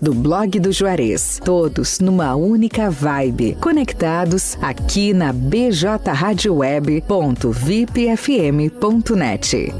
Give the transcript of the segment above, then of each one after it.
do blog do Juarez, todos numa única vibe, conectados aqui na bjradioweb.vipfm.net.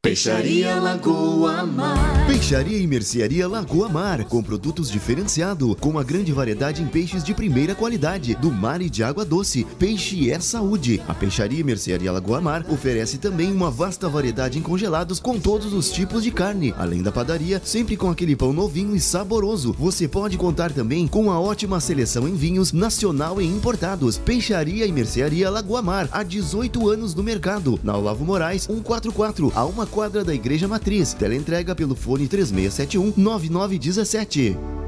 Peixaria Lagoa Mar. Peixaria e Mercearia Lagoa Mar, com produtos diferenciados, com uma grande variedade em peixes de primeira qualidade, do mar e de água doce. Peixe é saúde. A Peixaria e Mercearia Lagoa Mar oferece também uma vasta variedade em congelados com todos os tipos de carne, além da padaria, sempre com aquele pão novinho e saboroso. Você pode contar também com uma ótima seleção em vinhos nacional e importados. Peixaria e Mercearia Lagoa Mar, há 18 anos no mercado, na Olavo Moraes 144, a uma quadra da Igreja Matriz. Teleentrega pelo fone 3671 9917.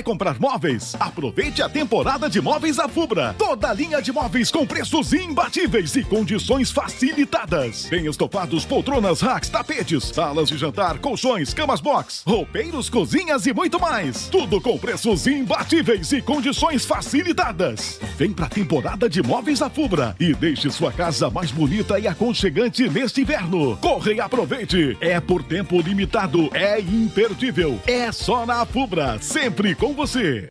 Vai comprar móveis? Aproveite a temporada de móveis da Fubra. Toda a linha de móveis com preços imbatíveis e condições facilitadas. Tem estofados, poltronas, racks, tapetes, salas de jantar, colchões, camas box, roupeiros, cozinhas e muito mais. Tudo com preços imbatíveis e condições facilitadas. Vem pra temporada de móveis da Fubra e deixe sua casa mais bonita e aconchegante neste inverno. Corre e aproveite. É por tempo limitado, é imperdível. É só na Fubra, sempre com você.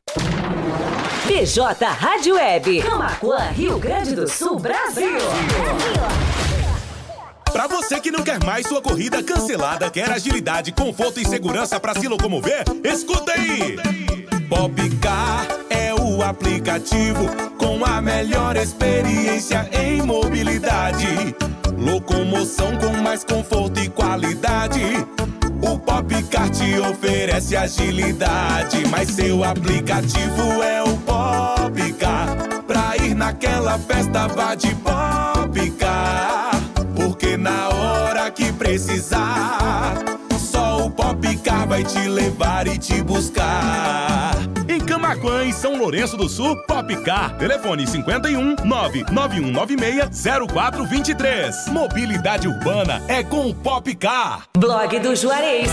PJ Rádio Web, Camacuã, Rio Grande do Sul, Brasil. Pra você que não quer mais sua corrida cancelada, quer agilidade, conforto e segurança para se locomover, escuta aí! Popcar é o aplicativo com a melhor experiência em mobilidade. Locomoção com mais conforto e qualidade. O Popcar te oferece agilidade, mas seu aplicativo é o Popcar. Pra ir naquela festa, vá de Popcar. Porque na hora que precisar, só o Popcar vai te levar e te buscar. Camaquã e São Lourenço do Sul, Popcar. Telefone 51 99196 0423. Mobilidade urbana é com o Popcar. Blog do Juarez.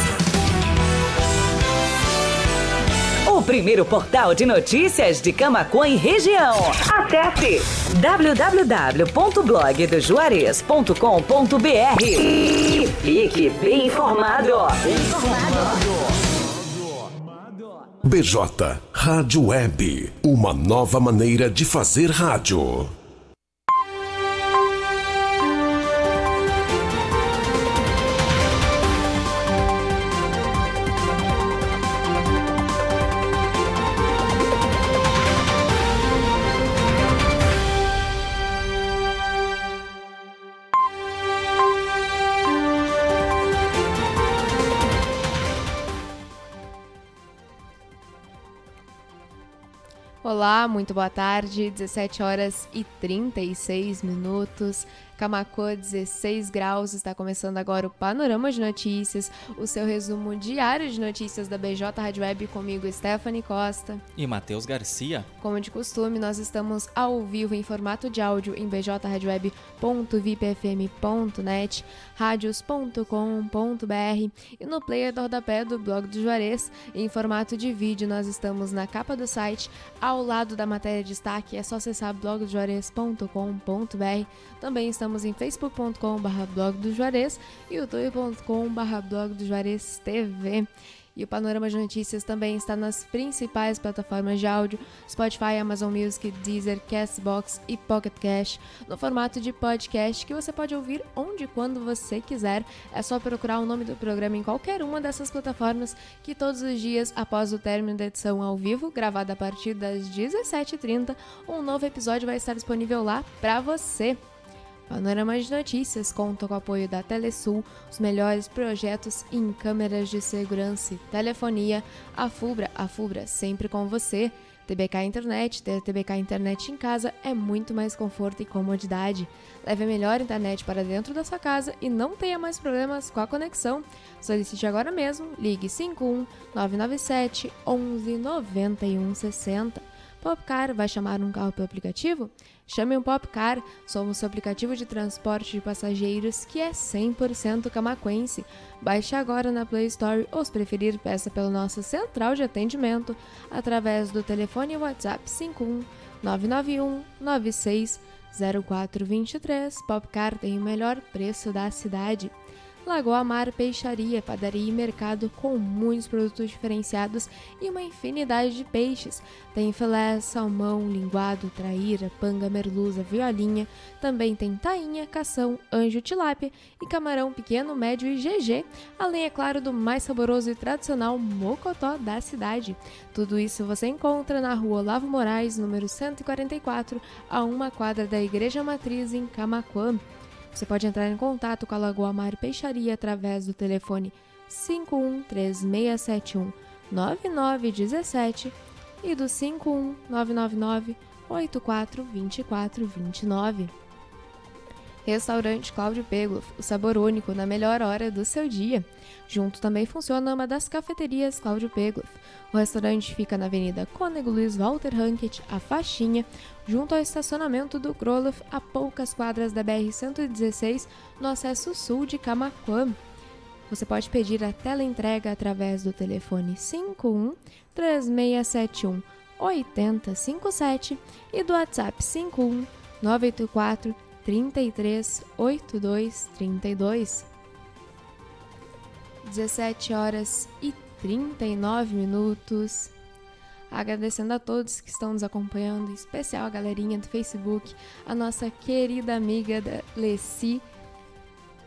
O primeiro portal de notícias de Camacuã e região. Acesse www.blogdojuarez.com.br e fique bem informado. BJ Rádio Web, uma nova maneira de fazer rádio. Muito boa tarde. 17 horas e 36 minutos. Camacuã, 16 graus. Está começando agora o Panorama de Notícias, o seu resumo diário de notícias da BJ Rádio Web comigo, Stephanie Costa. E Matheus Garcia. Como de costume, nós estamos ao vivo em formato de áudio em bjradioweb.vipfm.net, radios.com.br e no player do rodapé do blog do Juarez. Em formato de vídeo, nós estamos na capa do site, ao lado da matéria de destaque, é só acessar blogdojuarez.com.br. Também estamos em facebook.com.br blog do Juarez e youtube.com.br blog do Juarez TV. E o Panorama de Notícias também está nas principais plataformas de áudio: Spotify, Amazon Music, Deezer, Castbox e Pocket Cash, no formato de podcast que você pode ouvir onde e quando você quiser. É só procurar o nome do programa em qualquer uma dessas plataformas que todos os dias após o término da edição ao vivo, gravada a partir das 17h30, um novo episódio vai estar disponível lá para você. Panorama de Notícias conta com o apoio da Telesul, os melhores projetos em câmeras de segurança e telefonia. A Fubra, a Fubra sempre com você. TBK Internet, ter TBK Internet em casa é muito mais conforto e comodidade. Leve a melhor internet para dentro da sua casa e não tenha mais problemas com a conexão. Solicite agora mesmo, ligue 51 997 11 91 60. Popcar vai chamar um carro pelo aplicativo? Chame um Popcar, somos o aplicativo de transporte de passageiros que é 100% camaquense. Baixe agora na Play Store ou, se preferir, peça pelo nosso central de atendimento através do telefone WhatsApp 51 991 96 0423. Popcar tem o melhor preço da cidade. Lagoa Mar Peixaria, padaria e mercado com muitos produtos diferenciados e uma infinidade de peixes. Tem filé, salmão, linguado, traíra, panga, merluza, violinha. Também tem tainha, cação, anjo, tilápia e camarão pequeno, médio e GG. Além, é claro, do mais saboroso e tradicional mocotó da cidade. Tudo isso você encontra na rua Olavo Moraes, número 144, a uma quadra da Igreja Matriz em Camaquã. Você pode entrar em contato com a Lagoa Mar Peixaria através do telefone 513671 9917 e do 51999 842429. Restaurante Cláudio Pegloff, o sabor único na melhor hora do seu dia. Junto também funciona uma das cafeterias Cláudio Pegloff. O restaurante fica na Avenida Cônego Luiz Walter Hankett, a Faixinha, junto ao estacionamento do Kroloff, a poucas quadras da BR-116, no acesso sul de Camaquã. Você pode pedir a tela entrega através do telefone 51 3671 8057 e do WhatsApp 51 984 33 82 32. 17 horas e 39 minutos. Agradecendo a todos que estão nos acompanhando, em especial a galerinha do Facebook, a nossa querida amiga da Leci,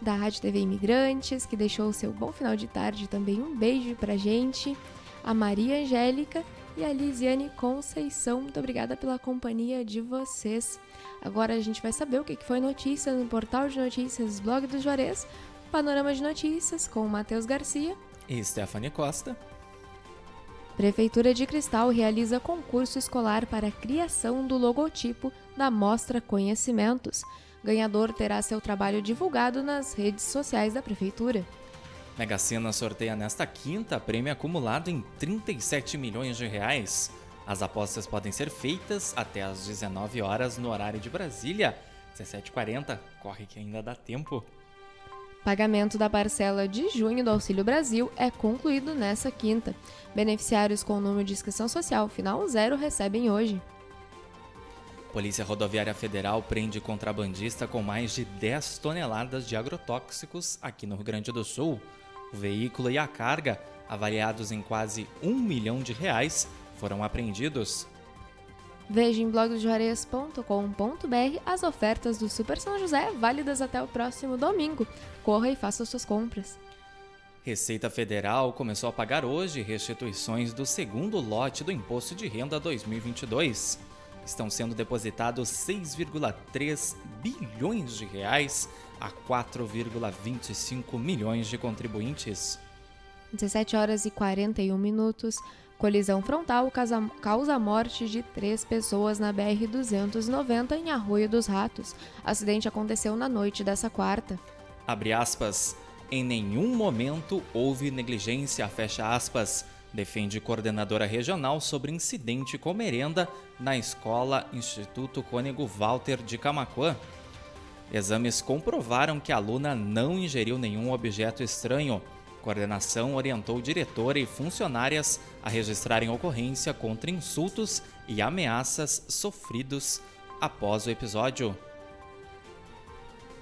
da Rádio TV Imigrantes, que deixou o seu bom final de tarde também. Um beijo pra gente. A Maria Angélica e a Lisiane Conceição. Muito obrigada pela companhia de vocês. Agora a gente vai saber o que foi notícia no portal de notícias Blog do Juarez, Panorama de Notícias com Matheus Garcia e Stephanie Costa. Prefeitura de Cristal realiza concurso escolar para a criação do logotipo da Mostra Conhecimentos. Ganhador terá seu trabalho divulgado nas redes sociais da Prefeitura. Mega Sena sorteia nesta quinta prêmio acumulado em 37 milhões de reais. As apostas podem ser feitas até às 19 horas no horário de Brasília. 17h40, corre que ainda dá tempo. Pagamento da parcela de junho do Auxílio Brasil é concluído nesta quinta. Beneficiários com o número de inscrição social final zero recebem hoje. Polícia Rodoviária Federal prende contrabandista com mais de 10 toneladas de agrotóxicos aqui no Rio Grande do Sul. O veículo e a carga, avaliados em quase um milhão de reais, foram apreendidos. Veja em blogdojuarez.com.br as ofertas do Super São José válidas até o próximo domingo. Corra e faça suas compras. Receita Federal começou a pagar hoje restituições do segundo lote do Imposto de Renda 2022. Estão sendo depositados 6,3 bilhões de reais a 4,25 milhões de contribuintes. 17 horas e 41 minutos. Colisão frontal causa a morte de três pessoas na BR-290 em Arroio dos Ratos. Acidente aconteceu na noite dessa quarta. Abre aspas. Em nenhum momento houve negligência, fecha aspas. Defende coordenadora regional sobre incidente com merenda na escola Instituto Cônego Walter de Camacuã. Exames comprovaram que a aluna não ingeriu nenhum objeto estranho. Coordenação orientou diretora e funcionárias a registrarem ocorrência contra insultos e ameaças sofridos após o episódio.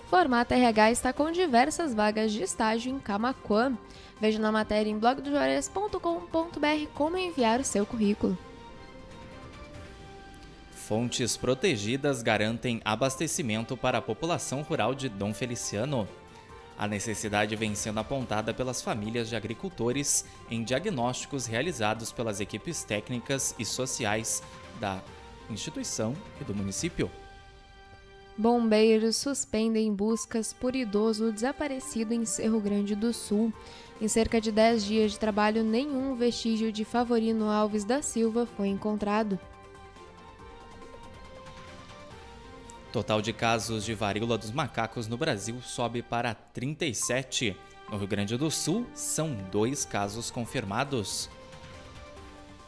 Formata RH está com diversas vagas de estágio em Camaquã. Veja na matéria em blogdojuarez.com.br como enviar o seu currículo. Fontes protegidas garantem abastecimento para a população rural de Dom Feliciano. A necessidade vem sendo apontada pelas famílias de agricultores em diagnósticos realizados pelas equipes técnicas e sociais da instituição e do município. Bombeiros suspendem buscas por idoso desaparecido em Cerro Grande do Sul. Em cerca de 10 dias de trabalho, nenhum vestígio de Favorino Alves da Silva foi encontrado. Total de casos de varíola dos macacos no Brasil sobe para 37. No Rio Grande do Sul, são dois casos confirmados.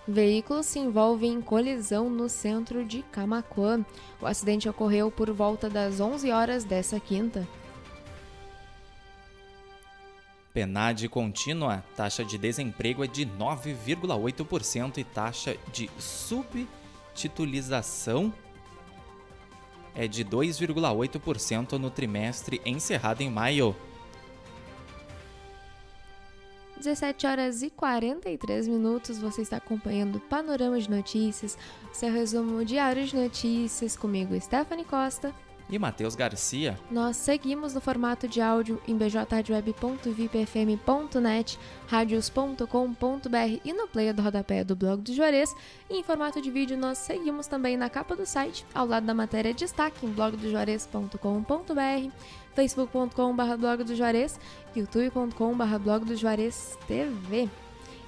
Veículo se envolve em colisão no centro de Camacuã. O acidente ocorreu por volta das 11 horas dessa quinta. PNAD contínua, taxa de desemprego é de 9,8% e taxa de subtitulização é de 2,8% no trimestre encerrado em maio. 17 horas e 43 minutos, você está acompanhando o Panorama de Notícias, seu resumo diário de notícias comigo, Stephanie Costa e Matheus Garcia. Nós seguimos no formato de áudio em bjweb.vipfm.net, radios.com.br e no player do rodapé do blog do Juarez. E em formato de vídeo nós seguimos também na capa do site, ao lado da matéria destaque em blogdojuarez.com.br, facebook.com.br blog do Juarez, youtube.com.br blog do Juarez TV.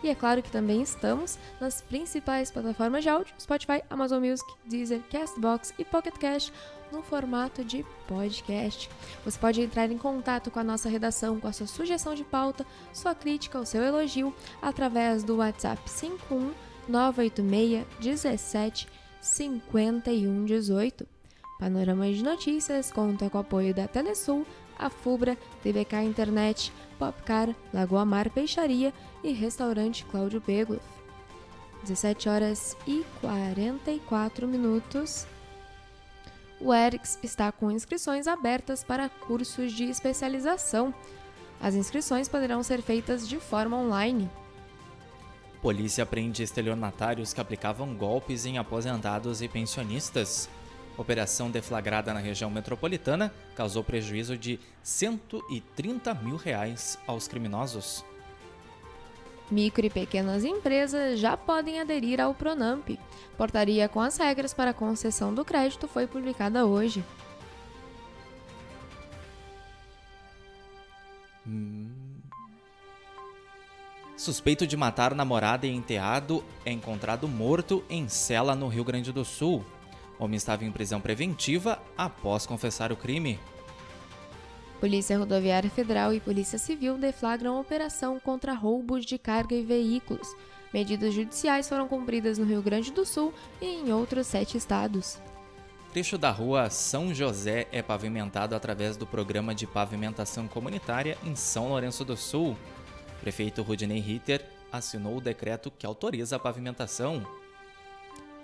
E é claro que também estamos nas principais plataformas de áudio, Spotify, Amazon Music, Deezer, Castbox e Pocket Cast, no formato de podcast. Você pode entrar em contato com a nossa redação com a sua sugestão de pauta, sua crítica ou seu elogio através do WhatsApp 51 986 17 51 18. Panorama de Notícias conta com o apoio da Telesul, a Fubra, TVK Internet, Popcar, Lagoa Mar Peixaria e Restaurante Cláudio Pegloff. 17 horas e 44 minutos o ERICS está com inscrições abertas para cursos de especialização. As inscrições poderão ser feitas de forma online. Polícia prende estelionatários que aplicavam golpes em aposentados e pensionistas. Operação deflagrada na região metropolitana causou prejuízo de 130 mil reais aos criminosos. Micro e pequenas empresas já podem aderir ao Pronamp. Portaria com as regras para a concessão do crédito foi publicada hoje. Hum. Suspeito de matar namorada e enteado é encontrado morto em cela no Rio Grande do Sul. Homem estava em prisão preventiva após confessar o crime. Polícia Rodoviária Federal e Polícia Civil deflagram operação contra roubos de carga e veículos. Medidas judiciais foram cumpridas no Rio Grande do Sul e em outros sete estados. Trecho da rua São José é pavimentado através do programa de pavimentação comunitária em São Lourenço do Sul. prefeito Rudney Ritter assinou o decreto que autoriza a pavimentação.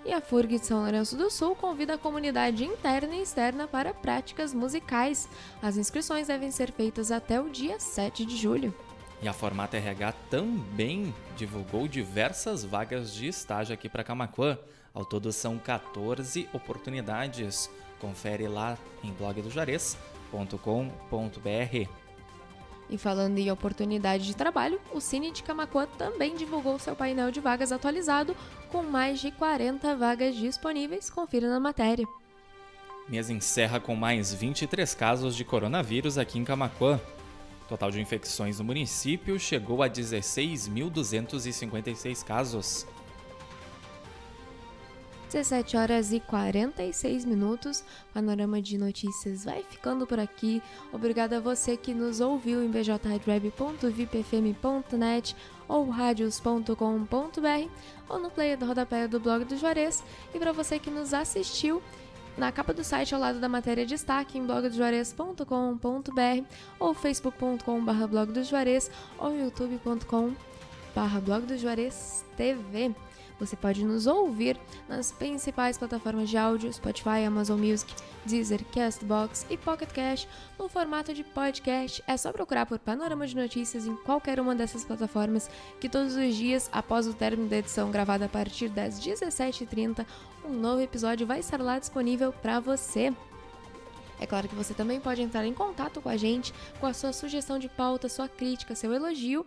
E a FURG de São Lourenço do Sul convida a comunidade interna e externa para práticas musicais. As inscrições devem ser feitas até o dia 7 de julho. E a Formata RH também divulgou diversas vagas de estágio aqui para Camacuã. Ao todo são 14 oportunidades. Confere lá em blogdojuarez.com.br. E falando em oportunidade de trabalho, o Cine de Camacuã também divulgou seu painel de vagas atualizado com mais de 40 vagas disponíveis. Confira na matéria. Mês encerra com mais 23 casos de coronavírus aqui em Camacuã. Total de infecções no município chegou a 16.256 casos. 17 horas e 46 minutos. Panorama de notícias vai ficando por aqui. Obrigada a você que nos ouviu em bjweb.vipfm.net ou radios.com.br ou no player do rodapé do blog do Juarez. E para você que nos assistiu, na capa do site ao lado da matéria destaque em blogdojuarez.com.br ou facebook.com.br blog do Juarez ou youtube.com.br blog do TV. Você pode nos ouvir nas principais plataformas de áudio, Spotify, Amazon Music, Deezer, Castbox e Pocket Cash, no formato de podcast. É só procurar por Panorama de Notícias em qualquer uma dessas plataformas, que todos os dias, após o término da edição gravada a partir das 17h30, um novo episódio vai estar lá disponível para você. É claro que você também pode entrar em contato com a gente com a sua sugestão de pauta, sua crítica, seu elogio,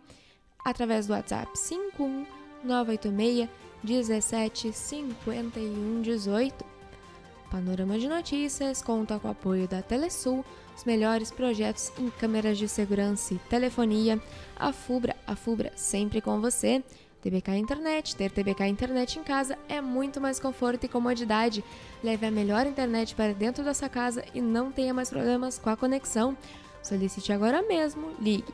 através do WhatsApp 51986 17 51 18. Panorama de Notícias conta com o apoio da Telesul, os melhores projetos em câmeras de segurança e telefonia, a Fubra, a Fubra sempre com você. TBK Internet. Ter TBK Internet em casa é muito mais conforto e comodidade. Leve a melhor internet para dentro da sua casa e não tenha mais problemas com a conexão. Solicite agora mesmo. Ligue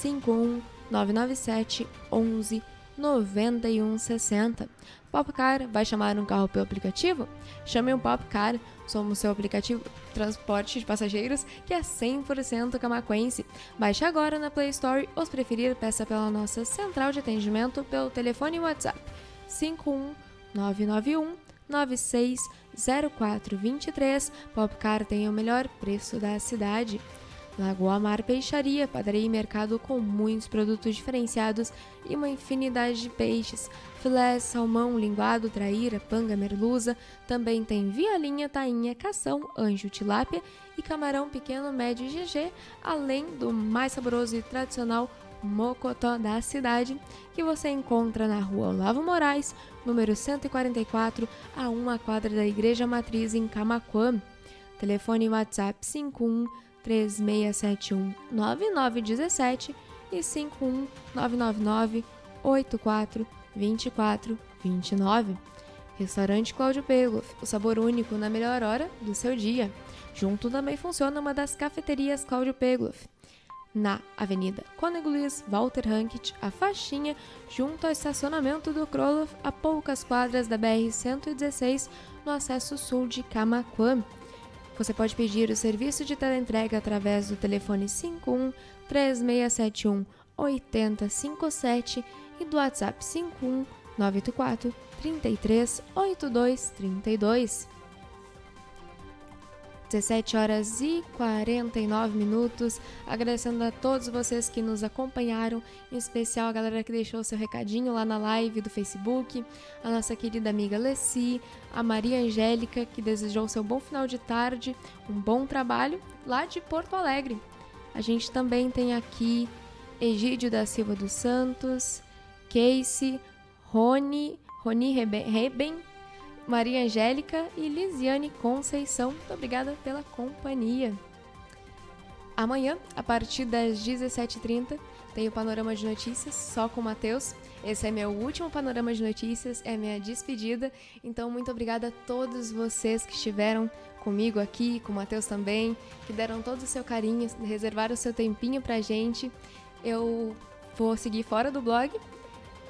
51997 11 9160. Popcar vai chamar um carro pelo aplicativo? Chame um Popcar. Somos seu aplicativo de transporte de passageiros que é 100% camaquense. Baixe agora na Play Store ou se preferir, peça pela nossa central de atendimento pelo telefone WhatsApp 51991 960423. Popcar tem o melhor preço da cidade. Lagoa Mar Peixaria, padaria e mercado com muitos produtos diferenciados e uma infinidade de peixes. Filé, salmão, linguado, traíra, panga, merluza. Também tem violinha, tainha, cação, anjo, tilápia e camarão pequeno, médio e GG, além do mais saboroso e tradicional Mocotó da cidade, que você encontra na rua Olavo Moraes, número 144, a uma quadra da Igreja Matriz em Camaquã. Telefone WhatsApp 51 3671 9917 e 51 999 84 24 29. Restaurante Cláudio Pegloff, o sabor único na melhor hora do seu dia. Junto também funciona uma das cafeterias Cláudio Pegloff na Avenida Cônego Luiz Walter Hankit, a faixinha, junto ao estacionamento do Kroloff, a poucas quadras da BR-116, no acesso sul de Camaquã. Você pode pedir o serviço de teleentrega através do telefone 51 3671 8057 e do WhatsApp 51 984 33 82 32. 17 horas e 49 minutos. Agradecendo a todos vocês que nos acompanharam, em especial a galera que deixou seu recadinho lá na live do Facebook, a nossa querida amiga Leci, a Maria Angélica, que desejou seu bom final de tarde, um bom trabalho lá de Porto Alegre. A gente também tem aqui Egídio da Silva dos Santos, Casey, Rony, Rony Reben, Maria Angélica e Lisiane Conceição. Muito obrigada pela companhia. Amanhã, a partir das 17h30, tem o Panorama de Notícias só com o Matheus. Esse é meu último Panorama de Notícias, é minha despedida. Então, muito obrigada a todos vocês que estiveram comigo aqui, com o Matheus também, que deram todo o seu carinho, reservaram o seu tempinho pra gente. Eu vou seguir fora do blog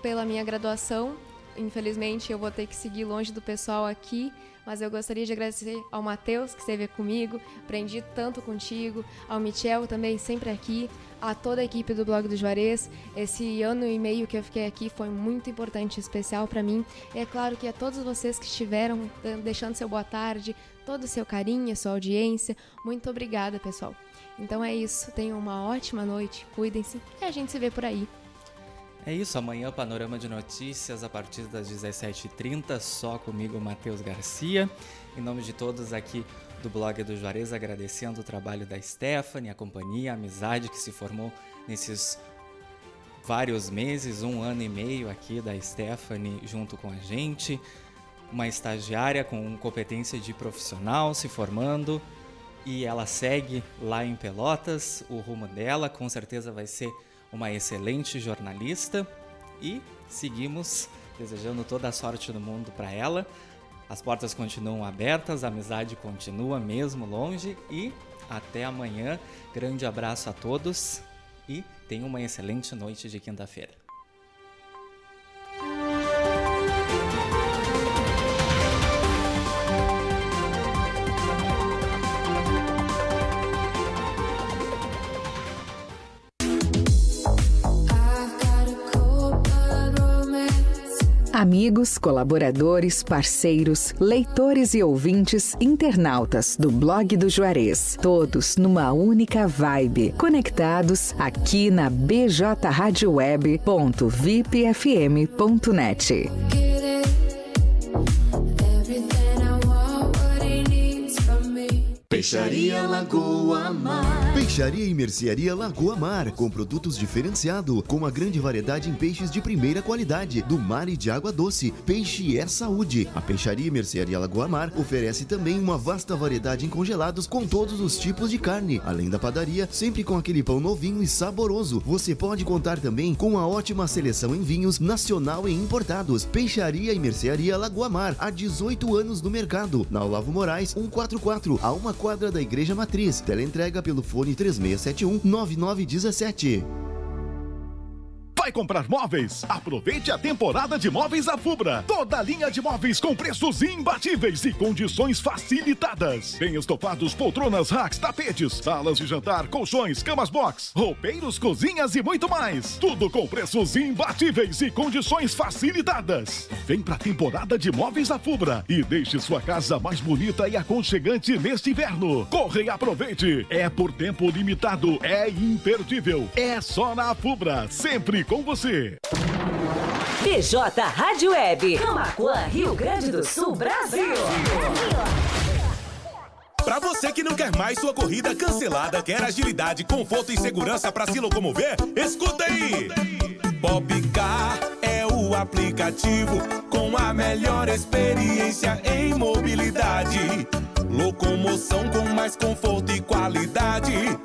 pela minha graduação Infelizmente eu vou ter que seguir longe do pessoal aqui, mas eu gostaria de agradecer ao Matheus que esteve comigo, aprendi tanto contigo, ao Michel também sempre aqui, a toda a equipe do blog do Juarez. Esse ano e meio que eu fiquei aqui foi muito importante e especial para mim. E é claro que a todos vocês que estiveram deixando seu boa tarde, todo o seu carinho, sua audiência, muito obrigada, pessoal. Então é isso, tenham uma ótima noite, cuidem-se e a gente se vê por aí. É isso, amanhã Panorama de Notícias a partir das 17h30, só comigo, Matheus Garcia. Em nome de todos aqui do blog do Juarez, agradecendo o trabalho da Stephanie, a companhia, a amizade que se formou nesses vários meses, um ano e meio aqui da Stephanie junto com a gente. Uma estagiária com competência de profissional se formando e ela segue lá em Pelotas. O rumo dela com certeza vai ser uma excelente jornalista e seguimos desejando toda a sorte do mundo para ela. As portas continuam abertas, a amizade continua mesmo longe e até amanhã. Grande abraço a todos e tenham uma excelente noite de quinta-feira. Amigos, colaboradores, parceiros, leitores e ouvintes, internautas do blog do Juarez, todos numa única vibe, conectados aqui na bjradioweb.vipfm.net. Peixaria Lagoa Mar. Peixaria e Mercearia Lagoa Mar, com produtos diferenciados, com uma grande variedade em peixes de primeira qualidade, do mar e de água doce. Peixe é saúde. A Peixaria e Mercearia Lagoa Mar oferece também uma vasta variedade em congelados com todos os tipos de carne. Além da padaria, sempre com aquele pão novinho e saboroso. Você pode contar também com uma ótima seleção em vinhos nacional e importados. Peixaria e Mercearia Lagoa Mar, há 18 anos no mercado. Na Olavo Moraes, 144, a uma quadra da Igreja Matriz. Teleentrega pelo fone 3671 9917 Vai comprar móveis? Aproveite a temporada de móveis à Fubra. Toda linha de móveis com preços imbatíveis e condições facilitadas. Tem estofados, poltronas, racks, tapetes, salas de jantar, colchões, camas box, roupeiros, cozinhas e muito mais. Tudo com preços imbatíveis e condições facilitadas. Vem pra temporada de móveis à Fubra e deixe sua casa mais bonita e aconchegante neste inverno. Corre e aproveite. É por tempo limitado, é imperdível. É só na Fubra, sempre com você. BJ Rádio Web, Camacuã, Rio Grande do Sul, Brasil. Pra você que não quer mais sua corrida cancelada, quer agilidade, conforto e segurança para se locomover, escuta aí! Popcar é o aplicativo com a melhor experiência em mobilidade. Locomoção com mais conforto e qualidade.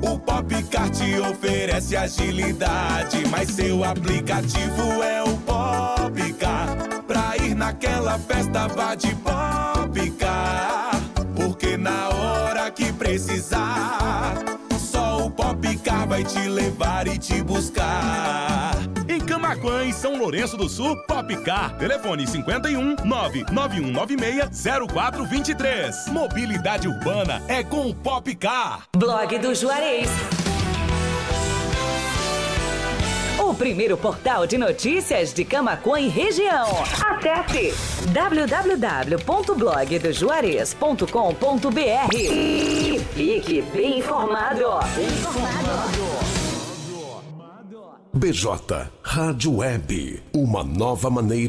O Popcar te oferece agilidade, mas seu aplicativo é o Popcar. Pra ir naquela festa, vá de Popcar. Porque na hora que precisar, só o Popcar vai te levar e te buscar. Camaquã e São Lourenço do Sul, Popcar. Telefone 51 99196 0423. Mobilidade urbana é com o Popcar. Blog do Juarez. O primeiro portal de notícias de Camaquã e região. Acesse www.blogdojuarez.com.br e fique bem informado. Bem informado. BJ Rádio Web, uma nova maneira